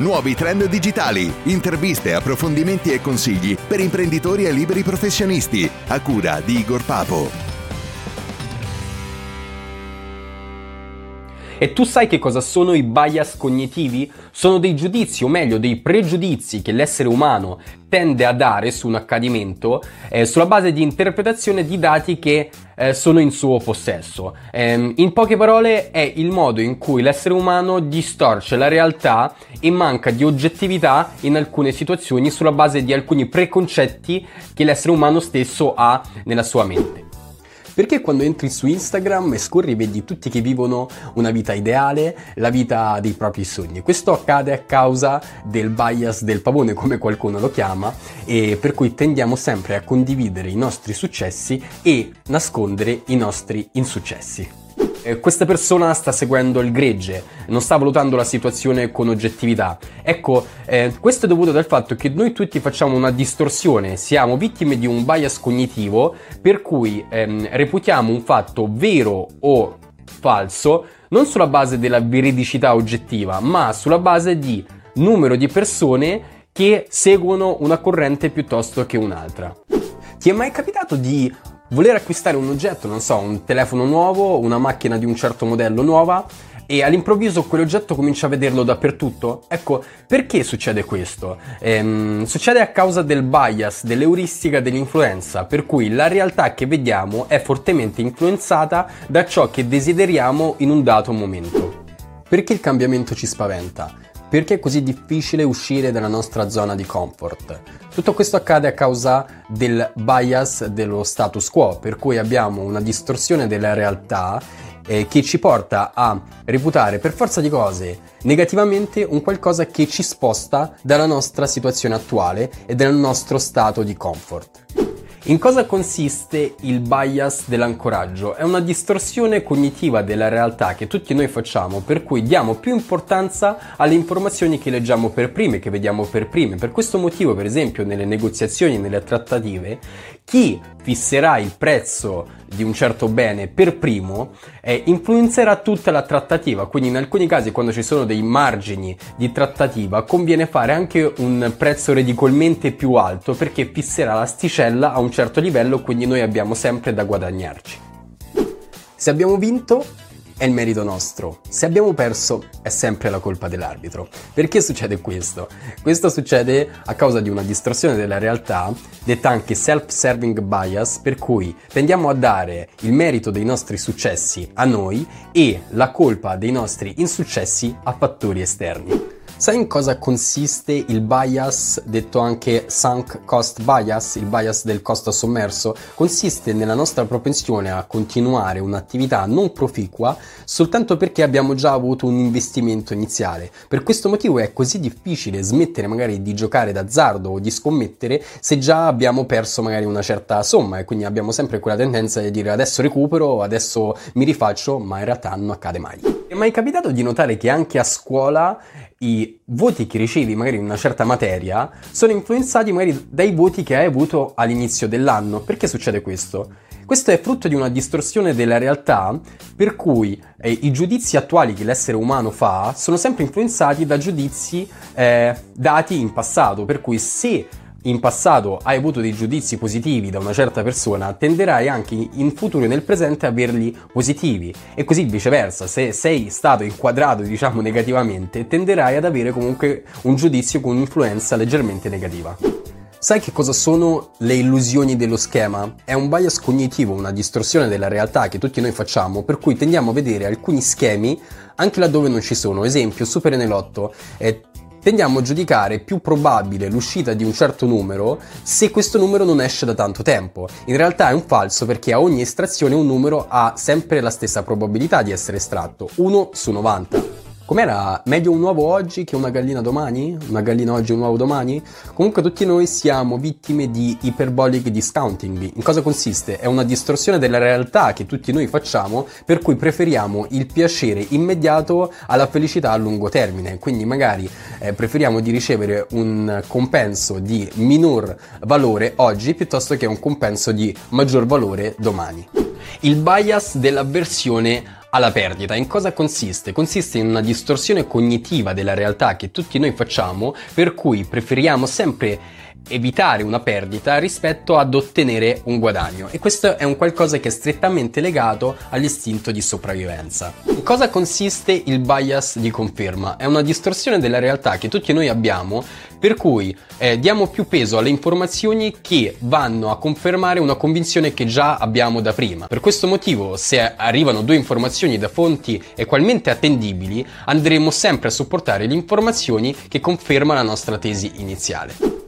nuovi trend digitali, interviste, approfondimenti e consigli per imprenditori e liberi professionisti, a cura di Igor Papo. E tu sai che cosa sono i bias cognitivi? Sono dei giudizi, o meglio dei pregiudizi che l'essere umano tende a dare su un accadimento eh, sulla base di interpretazione di dati che eh, sono in suo possesso. Eh, in poche parole è il modo in cui l'essere umano distorce la realtà e manca di oggettività in alcune situazioni sulla base di alcuni preconcetti che l'essere umano stesso ha nella sua mente. Perché quando entri su Instagram e scorri vedi tutti che vivono una vita ideale, la vita dei propri sogni. Questo accade a causa del bias del pavone, come qualcuno lo chiama, e per cui tendiamo sempre a condividere i nostri successi e nascondere i nostri insuccessi. Eh, questa persona sta seguendo il gregge, non sta valutando la situazione con oggettività. Ecco, eh, questo è dovuto dal fatto che noi tutti facciamo una distorsione, siamo vittime di un bias cognitivo per cui ehm, reputiamo un fatto vero o falso non sulla base della veridicità oggettiva, ma sulla base di numero di persone che seguono una corrente piuttosto che un'altra. Ti è mai capitato di voler acquistare un oggetto, non so, un telefono nuovo, una macchina di un certo modello nuova e all'improvviso quell'oggetto comincia a vederlo dappertutto? Ecco, perché succede questo? Ehm, succede a causa del bias, dell'euristica, dell'influenza, per cui la realtà che vediamo è fortemente influenzata da ciò che desideriamo in un dato momento. Perché il cambiamento ci spaventa? Perché è così difficile uscire dalla nostra zona di comfort? Tutto questo accade a causa del bias dello status quo, per cui abbiamo una distorsione della realtà eh, che ci porta a reputare per forza di cose negativamente un qualcosa che ci sposta dalla nostra situazione attuale e dal nostro stato di comfort. In cosa consiste il bias dell'ancoraggio? È una distorsione cognitiva della realtà che tutti noi facciamo, per cui diamo più importanza alle informazioni che leggiamo per prime, che vediamo per prime. Per questo motivo, per esempio, nelle negoziazioni, nelle trattative, chi fisserà il prezzo di un certo bene per primo eh, influenzerà tutta la trattativa. Quindi in alcuni casi quando ci sono dei margini di trattativa conviene fare anche un prezzo ridicolmente più alto perché fisserà l'asticella a un certo livello, quindi noi abbiamo sempre da guadagnarci. Se abbiamo vinto è il merito nostro. Se abbiamo perso è sempre la colpa dell'arbitro. Perché succede questo? Questo succede a causa di una distorsione della realtà, detta anche self-serving bias, per cui tendiamo a dare il merito dei nostri successi a noi e la colpa dei nostri insuccessi a fattori esterni. Sai in cosa consiste il bias, detto anche sunk cost bias, il bias del costo sommerso? Consiste nella nostra propensione a continuare un'attività non proficua soltanto perché abbiamo già avuto un investimento iniziale. Per questo motivo è così difficile smettere magari di giocare d'azzardo o di scommettere se già abbiamo perso magari una certa somma e quindi abbiamo sempre quella tendenza di dire adesso recupero, adesso mi rifaccio, ma in realtà non accade mai. È mai capitato di notare che anche a scuola i voti che ricevi magari in una certa materia sono influenzati magari dai voti che hai avuto all'inizio dell'anno? Perché succede questo? Questo è frutto di una distorsione della realtà per cui eh, i giudizi attuali che l'essere umano fa sono sempre influenzati da giudizi eh, dati in passato, per cui se in passato hai avuto dei giudizi positivi da una certa persona, tenderai anche in futuro e nel presente a averli positivi e così viceversa, se sei stato inquadrato diciamo negativamente, tenderai ad avere comunque un giudizio con un'influenza leggermente negativa. Sai che cosa sono le illusioni dello schema? È un bias cognitivo, una distorsione della realtà che tutti noi facciamo, per cui tendiamo a vedere alcuni schemi anche laddove non ci sono. Esempio, Super Enelotto. Eh, tendiamo a giudicare più probabile l'uscita di un certo numero se questo numero non esce da tanto tempo. In realtà è un falso perché a ogni estrazione un numero ha sempre la stessa probabilità di essere estratto, 1 su 90. Com'era? Meglio un uovo oggi che una gallina domani? Una gallina oggi e un uovo domani? Comunque tutti noi siamo vittime di hyperbolic discounting. In cosa consiste? È una distorsione della realtà che tutti noi facciamo per cui preferiamo il piacere immediato alla felicità a lungo termine. Quindi magari eh, preferiamo di ricevere un compenso di minor valore oggi piuttosto che un compenso di maggior valore domani. Il bias dell'avversione alla perdita. In cosa consiste? Consiste in una distorsione cognitiva della realtà che tutti noi facciamo, per cui preferiamo sempre evitare una perdita rispetto ad ottenere un guadagno e questo è un qualcosa che è strettamente legato all'istinto di sopravvivenza. In cosa consiste il bias di conferma? È una distorsione della realtà che tutti noi abbiamo per cui eh, diamo più peso alle informazioni che vanno a confermare una convinzione che già abbiamo da prima. Per questo motivo, se arrivano due informazioni da fonti equalmente attendibili, andremo sempre a supportare le informazioni che confermano la nostra tesi iniziale.